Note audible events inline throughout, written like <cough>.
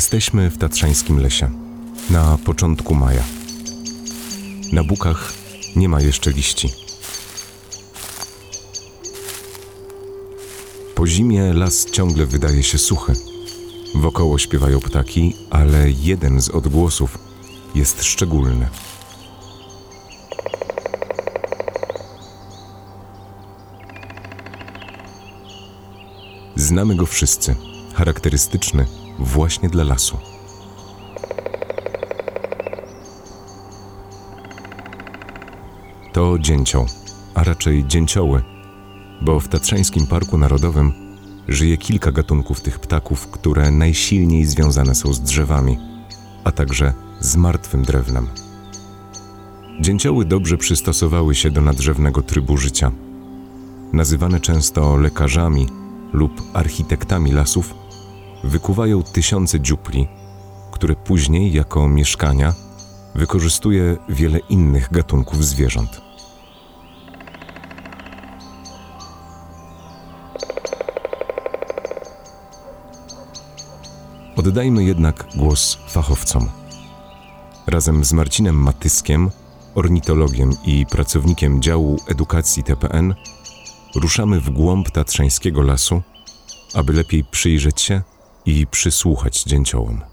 Jesteśmy w tatrzańskim lesie, na początku maja. Na bukach nie ma jeszcze liści. Po zimie las ciągle wydaje się suchy. Wokoło śpiewają ptaki, ale jeden z odgłosów jest szczególny. Znamy go wszyscy, charakterystyczny właśnie dla lasu. To dzięcioł, a raczej dzięcioły, bo w Tatrzańskim Parku Narodowym żyje kilka gatunków tych ptaków, które najsilniej związane są z drzewami, a także z martwym drewnem. Dzięcioły dobrze przystosowały się do nadrzewnego trybu życia. Nazywane często lekarzami lub architektami lasów, wykuwają tysiące dziupli, które później jako mieszkania wykorzystuje wiele innych gatunków zwierząt. Oddajmy jednak głos fachowcom. Razem z Marcinem Matyskiem, ornitologiem i pracownikiem działu edukacji TPN, ruszamy w głąb tatrzańskiego lasu, aby lepiej przyjrzeć się i przysłuchać dzięciołom.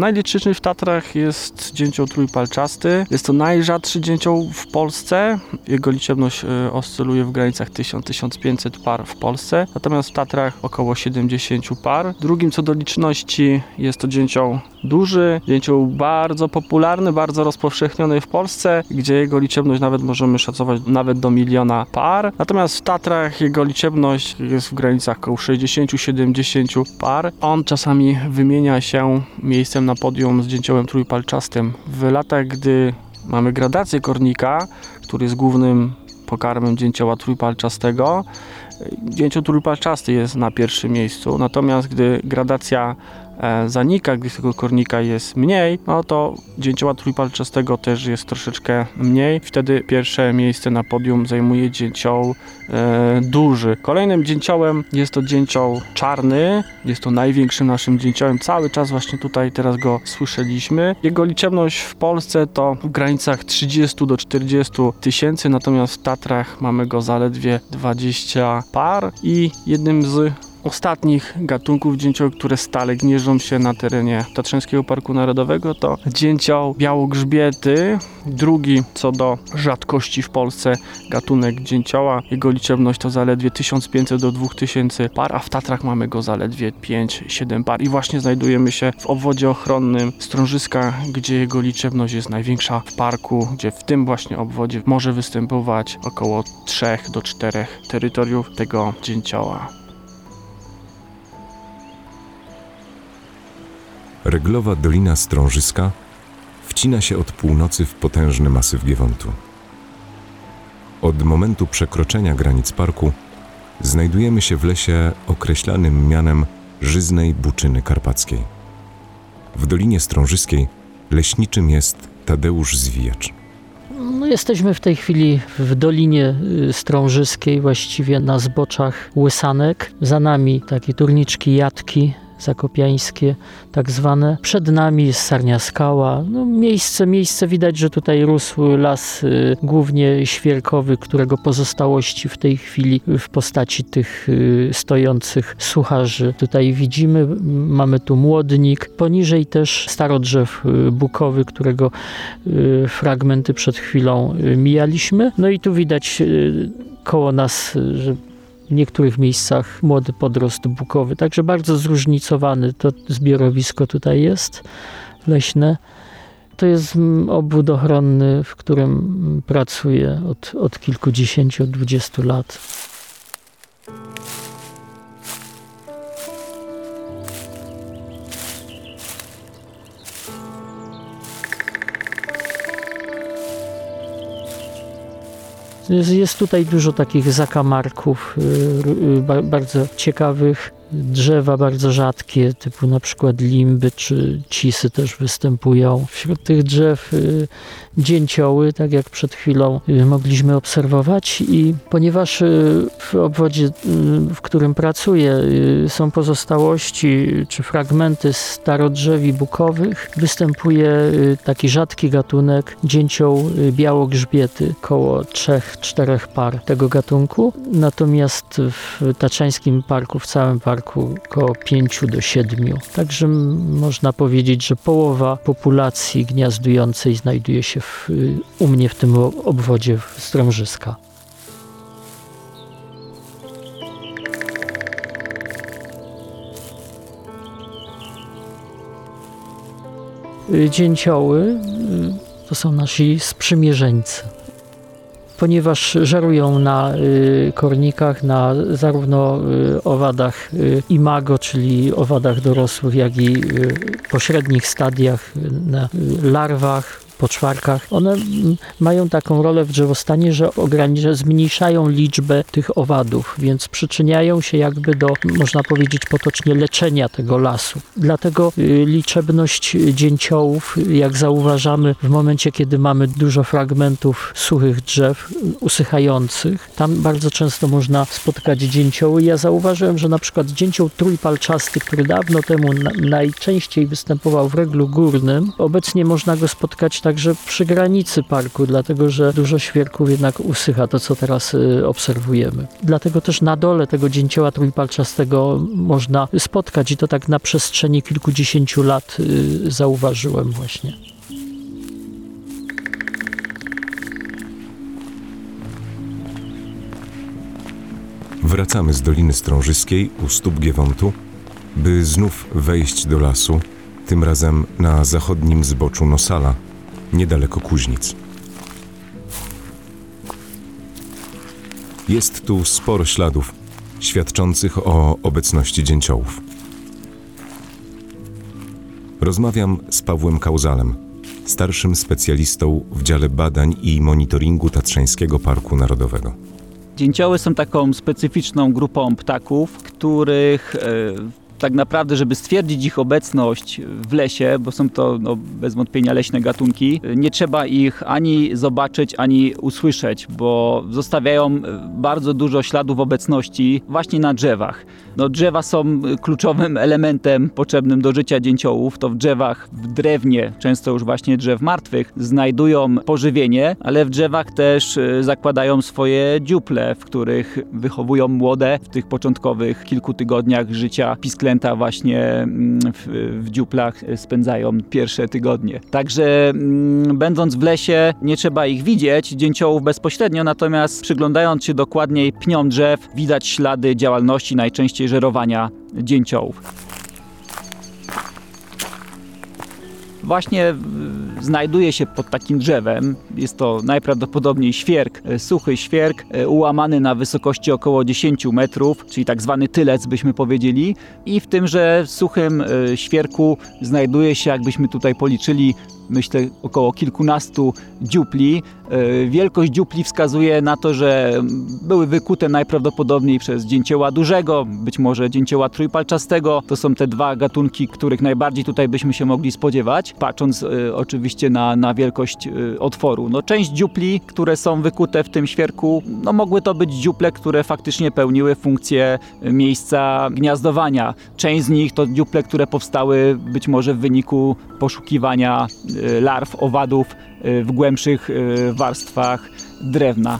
Najliczniejszy w Tatrach jest dzięcioł trójpalczasty. Jest to najrzadszy dzięcioł w Polsce. Jego liczebność e, oscyluje w granicach 1000-1500 par w Polsce, natomiast w Tatrach około 70 par. Drugim co do liczności jest to dzięcioł duży, dzięcioł bardzo popularny, bardzo rozpowszechniony w Polsce, gdzie jego liczebność nawet możemy szacować nawet do miliona par. Natomiast w Tatrach jego liczebność jest w granicach około 60-70 par. On czasami wymienia się miejscem na podium z dzięciołem trójpalczastym. W latach, gdy mamy gradację kornika, który jest głównym pokarmem dzięcioła trójpalczastego, dzięcioł trójpalczasty jest na pierwszym miejscu. Natomiast gdy gradacja zanika, gdy tego kornika jest mniej, no to dzięcioła trójpalczastego też jest troszeczkę mniej. Wtedy pierwsze miejsce na podium zajmuje dzięcioł e, duży. Kolejnym dzięciołem jest to dzięcioł czarny. Jest to największym naszym dzięciołem. Cały czas właśnie tutaj teraz go słyszeliśmy. Jego liczebność w Polsce to w granicach 30 do 40 tysięcy, natomiast w Tatrach mamy go zaledwie 20 par i jednym z ostatnich gatunków dzięcioł, które stale gnieżdżą się na terenie Tatrzańskiego Parku Narodowego to dzięcioł białogrzbiety, drugi co do rzadkości w Polsce gatunek dzięcioła. Jego liczebność to zaledwie 1500 do 2000 par, a w Tatrach mamy go zaledwie 5-7 par i właśnie znajdujemy się w obwodzie ochronnym Strążyska, gdzie jego liczebność jest największa w parku, gdzie w tym właśnie obwodzie może występować około 3 do 4 terytoriów tego dzięcioła. Reglowa Dolina Strążyska wcina się od północy w potężny masyw Giewontu. Od momentu przekroczenia granic parku znajdujemy się w lesie określanym mianem Żyznej Buczyny Karpackiej. W Dolinie Strążyskiej leśniczym jest Tadeusz Zwijacz. No, jesteśmy w tej chwili w Dolinie y, Strążyskiej, właściwie na zboczach Łysanek. Za nami takie turniczki Jatki, zakopiańskie tak zwane. Przed nami jest Sarnia Skała. No, miejsce, miejsce widać, że tutaj rósł las y, głównie świerkowy, którego pozostałości w tej chwili w postaci tych y, stojących sucharzy tutaj widzimy. Mamy tu młodnik, poniżej też starodrzew y, bukowy, którego y, fragmenty przed chwilą y, mijaliśmy. No i tu widać y, koło nas, że w niektórych miejscach młody podrost bukowy. Także bardzo zróżnicowany to zbiorowisko tutaj jest leśne. To jest obwód ochronny, w którym pracuję od, od kilkudziesięciu, od dwudziestu lat. Jest tutaj dużo takich zakamarków y, y, bardzo ciekawych. Drzewa bardzo rzadkie, typu na przykład limby czy cisy też występują. Wśród tych drzew y, dzięcioły, tak jak przed chwilą y, mogliśmy obserwować i ponieważ y, w obwodzie, w którym pracuję są pozostałości czy fragmenty starodrzewi bukowych, występuje taki rzadki gatunek dzięcioł białogrzbiety, koło 3-4 par tego gatunku. Natomiast w Taczańskim Parku, w całym parku około 5 do 7. Także można powiedzieć, że połowa populacji gniazdującej znajduje się w, u mnie w tym obwodzie Strążyska. Dzięcioły y, to są nasi sprzymierzeńcy ponieważ żerują na y, kornikach, na zarówno y, owadach y, imago, czyli owadach dorosłych, jak i pośrednich stadiach, na larwach, poczwarkach, one mają taką rolę w drzewostanie, że ogranicza, zmniejszają liczbę tych owadów, więc przyczyniają się jakby do, można powiedzieć potocznie, leczenia tego lasu. Dlatego y, liczebność dzięciołów, jak zauważamy w momencie, kiedy mamy dużo fragmentów suchych drzew, usychających, tam bardzo często można spotkać dzięcioły. Ja zauważyłem, że na przykład dzięcioł trójpalczasty, który dawno temu najczęściej występował w reglu górnym, obecnie można go spotkać tak także przy granicy parku, dlatego że dużo świerków jednak usycha, to co teraz y, obserwujemy. Dlatego też na dole tego dzięcioła trójpalczastego można spotkać i to tak na przestrzeni kilkudziesięciu lat y, zauważyłem właśnie. Wracamy z Doliny Strążyskiej u stóp Giewontu, by znów wejść do lasu, tym razem na zachodnim zboczu Nosala – niedaleko Kuźnic. Jest tu sporo śladów świadczących o obecności dzięciołów. Rozmawiam z Pawłem Kauzalem, starszym specjalistą w dziale badań i monitoringu Tatrzańskiego Parku Narodowego. Dzięcioły są taką specyficzną grupą ptaków, których e, tak naprawdę, żeby stwierdzić ich obecność w lesie, bo są to no, bez wątpienia leśne gatunki, nie trzeba ich ani zobaczyć, ani usłyszeć, bo zostawiają bardzo dużo śladów obecności właśnie na drzewach. No, drzewa są kluczowym <laughs> elementem potrzebnym do życia dzięciołów. To w drzewach, w drewnie, często już właśnie drzew martwych, znajdują pożywienie, ale w drzewach też y, zakładają swoje dziuple, w których wychowują młode w tych początkowych kilku tygodniach życia zwierzęta właśnie mm, w, w dziuplach spędzają pierwsze tygodnie. Także mm, będąc w lesie nie trzeba ich widzieć, dzięciołów bezpośrednio, natomiast przyglądając się dokładniej pniom drzew widać ślady działalności, najczęściej żerowania dzięciołów. właśnie znajduje się pod takim drzewem. Jest to najprawdopodobniej świerk, e, suchy świerk, e, ułamany na wysokości około 10 metrów, czyli tak zwany tylec byśmy powiedzieli. I w tymże suchym e, świerku znajduje się, jakbyśmy tutaj policzyli, myślę, około kilkunastu dziupli. E, wielkość dziupli wskazuje na to, że były wykute najprawdopodobniej przez dzięcioła dużego, być może dzięcioła trójpalczastego. To są te dwa gatunki, których najbardziej tutaj byśmy się mogli spodziewać, patrząc e, oczywiście na, na wielkość e, otworu. No, część dziupli, które są wykute w tym świerku, no, mogły to być dziuple, które faktycznie pełniły funkcję miejsca gniazdowania. Część z nich to dziuple, które powstały być może w wyniku poszukiwania larw, owadów w głębszych warstwach drewna.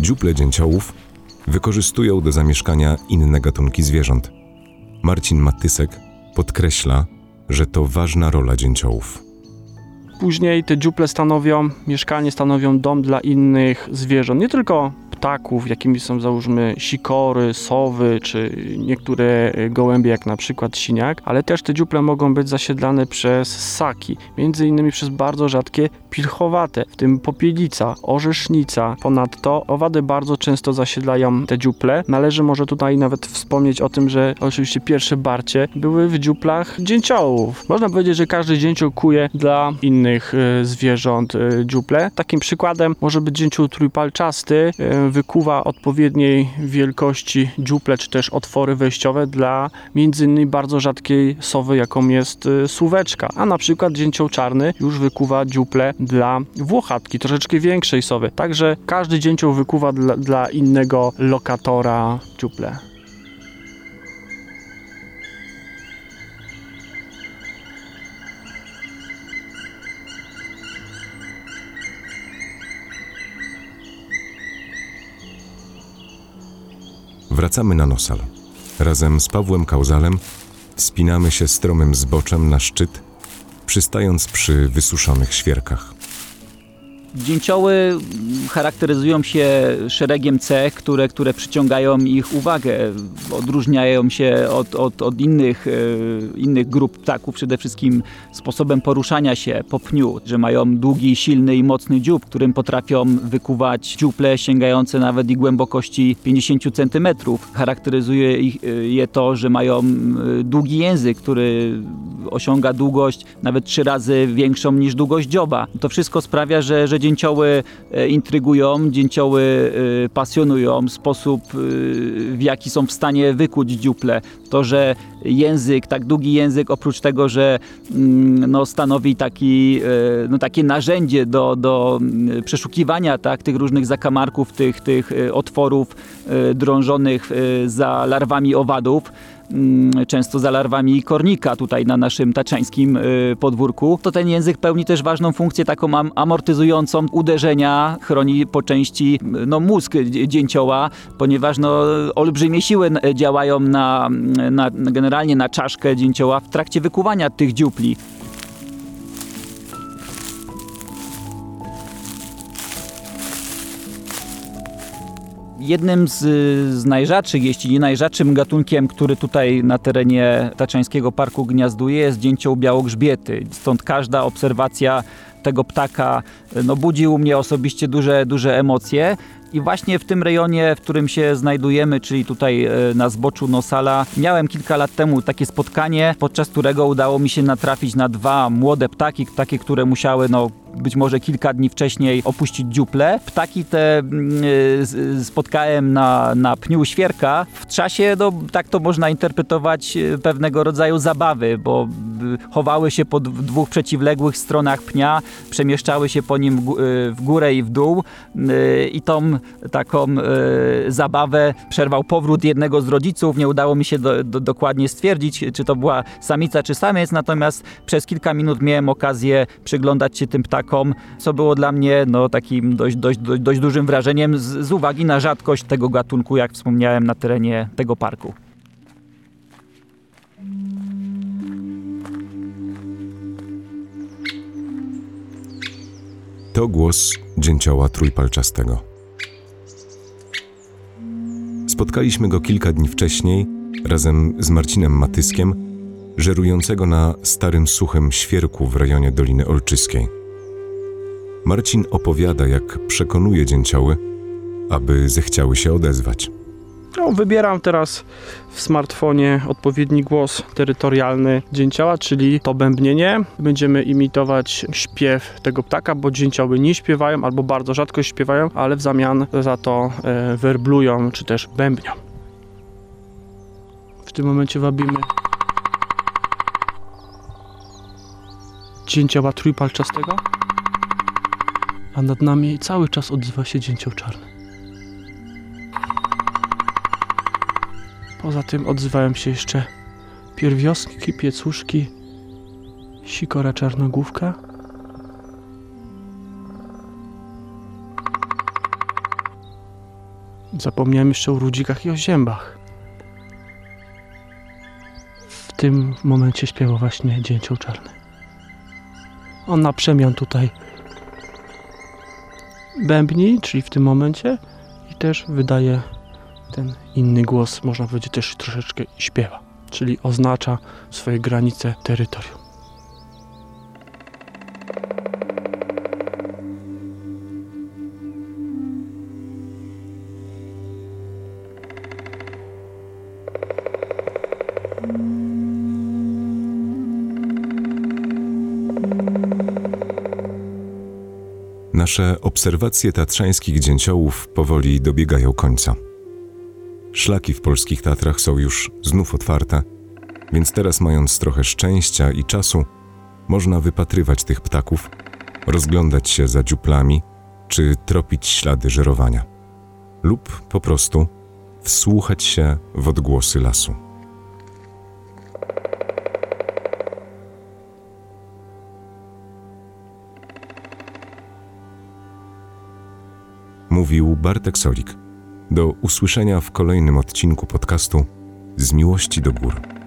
Dziuple dzięciołów wykorzystują do zamieszkania inne gatunki zwierząt. Marcin Matysek podkreśla, że to ważna rola dzięciołów. Później te dziuple stanowią mieszkanie, stanowią dom dla innych zwierząt. Nie tylko ptaków, jakimi są załóżmy sikory, sowy, czy niektóre gołębie, jak na przykład siniak, ale też te dziuple mogą być zasiedlane przez ssaki, między innymi przez bardzo rzadkie pilchowate, w tym popielica, orzesznica. Ponadto owady bardzo często zasiedlają te dziuple. Należy może tutaj nawet wspomnieć o tym, że oczywiście pierwsze barcie były w dziuplach dzięciołów. Można powiedzieć, że każdy dzięcioł kuje dla innych y, zwierząt y, dziuple. Takim przykładem może być dzięcioł trójpalczasty, wykuwa odpowiedniej wielkości dziuple czy też otwory wejściowe dla między innymi bardzo rzadkiej sowy, jaką jest y, suweczka, a na przykład dzięcioł czarny już wykuwa dziuple dla włochatki, troszeczkę większej sowy. Także każdy dzięcioł wykuwa dla, dla innego lokatora dziuple. Wracamy na Nosal. Razem z Pawłem Kauzalem wspinamy się stromym zboczem na szczyt, przystając przy wysuszonych świerkach. Dzięcioły charakteryzują się szeregiem cech, które, które przyciągają ich uwagę. Odróżniają się od, od, od innych, e, innych grup ptaków przede wszystkim sposobem poruszania się po pniu, że mają długi, silny i mocny dziób, którym potrafią wykuwać dziuple sięgające nawet i głębokości 50 cm. Charakteryzuje ich, e, je to, że mają długi język, który osiąga długość nawet trzy razy większą niż długość dzioba. To wszystko sprawia, że, że dzięcioły e, intrygują, dzięcioły e, pasjonują, sposób e, w jaki są w stanie wykuć dziuple. To, że język, tak długi język, oprócz tego, że mm, no, stanowi taki, no, takie narzędzie do, do mm, przeszukiwania tak, tych różnych zakamarków, tych, tych otworów drążonych za larwami owadów, często za larwami kornika tutaj na naszym taczańskim y, podwórku, to ten język pełni też ważną funkcję taką amortyzującą uderzenia, chroni po części no, mózg dzięcioła, ponieważ no, olbrzymie siły działają na, na, generalnie na czaszkę dzięcioła w trakcie wykuwania tych dziupli. Jednym z, z najrzadszych, jeśli nie najrzadszym gatunkiem, który tutaj na terenie Taczańskiego Parku gniazduje jest dzięcioł białogrzbiety. Stąd każda obserwacja tego ptaka no, budzi u mnie osobiście duże, duże emocje. I właśnie w tym rejonie, w którym się znajdujemy, czyli tutaj e, na zboczu Nosala, miałem kilka lat temu takie spotkanie, podczas którego udało mi się natrafić na dwa młode ptaki, takie, które musiały no, być może kilka dni wcześniej opuścić dziuple. Ptaki te mm, y, spotkałem na, na pniu świerka. W czasie, no, tak to można interpretować, y, pewnego rodzaju zabawy, bo chowały się po dwóch przeciwległych stronach pnia, przemieszczały się po nim w górę i w dół i tą taką zabawę przerwał powrót jednego z rodziców. Nie udało mi się do, do, dokładnie stwierdzić, czy to była samica, czy samiec, natomiast przez kilka minut miałem okazję przyglądać się tym ptakom ptakom, co było dla mnie no, takim dość, dość, dość, dość dużym wrażeniem z, z uwagi na rzadkość tego gatunku, jak wspomniałem, na terenie tego parku. To głos dzięcioła trójpalczastego. Spotkaliśmy go kilka dni wcześniej razem z Marcinem Matyskiem, żerującego na starym suchym świerku w rejonie Doliny Olczyskiej. Marcin opowiada, jak przekonuje dzięcioły, aby zechciały się odezwać. No, wybieram teraz w smartfonie odpowiedni głos terytorialny dzięcioła, czyli to bębnienie. Będziemy imitować śpiew tego ptaka, bo dzięcioły nie śpiewają albo bardzo rzadko śpiewają, ale w zamian za to e, werblują czy też bębnią. W tym momencie wabimy dzięcioła trójpalczastego a nad nami cały czas odzywa się dzięcioł czarny. Poza tym odzywają się jeszcze pierwiostki, piecuszki, sikora czarnogłówka. Zapomniałem jeszcze o rudzikach i o ziębach. W tym momencie śpiewa właśnie dzięcioł czarny. On na przemian tutaj bębni, czyli w tym momencie i też wydaje ten inny głos, można powiedzieć też troszeczkę śpiewa, czyli oznacza swoje granice terytorium. Nasze obserwacje tatrzańskich dzięciołów powoli dobiegają końca. Szlaki w polskich Tatrach są już znów otwarte, więc teraz, mając trochę szczęścia i czasu, można wypatrywać tych ptaków, rozglądać się za dziuplami czy tropić ślady żerowania, lub po prostu wsłuchać się w odgłosy lasu. Mówił Bartek Solik. Do usłyszenia w kolejnym odcinku podcastu Z miłości do gór.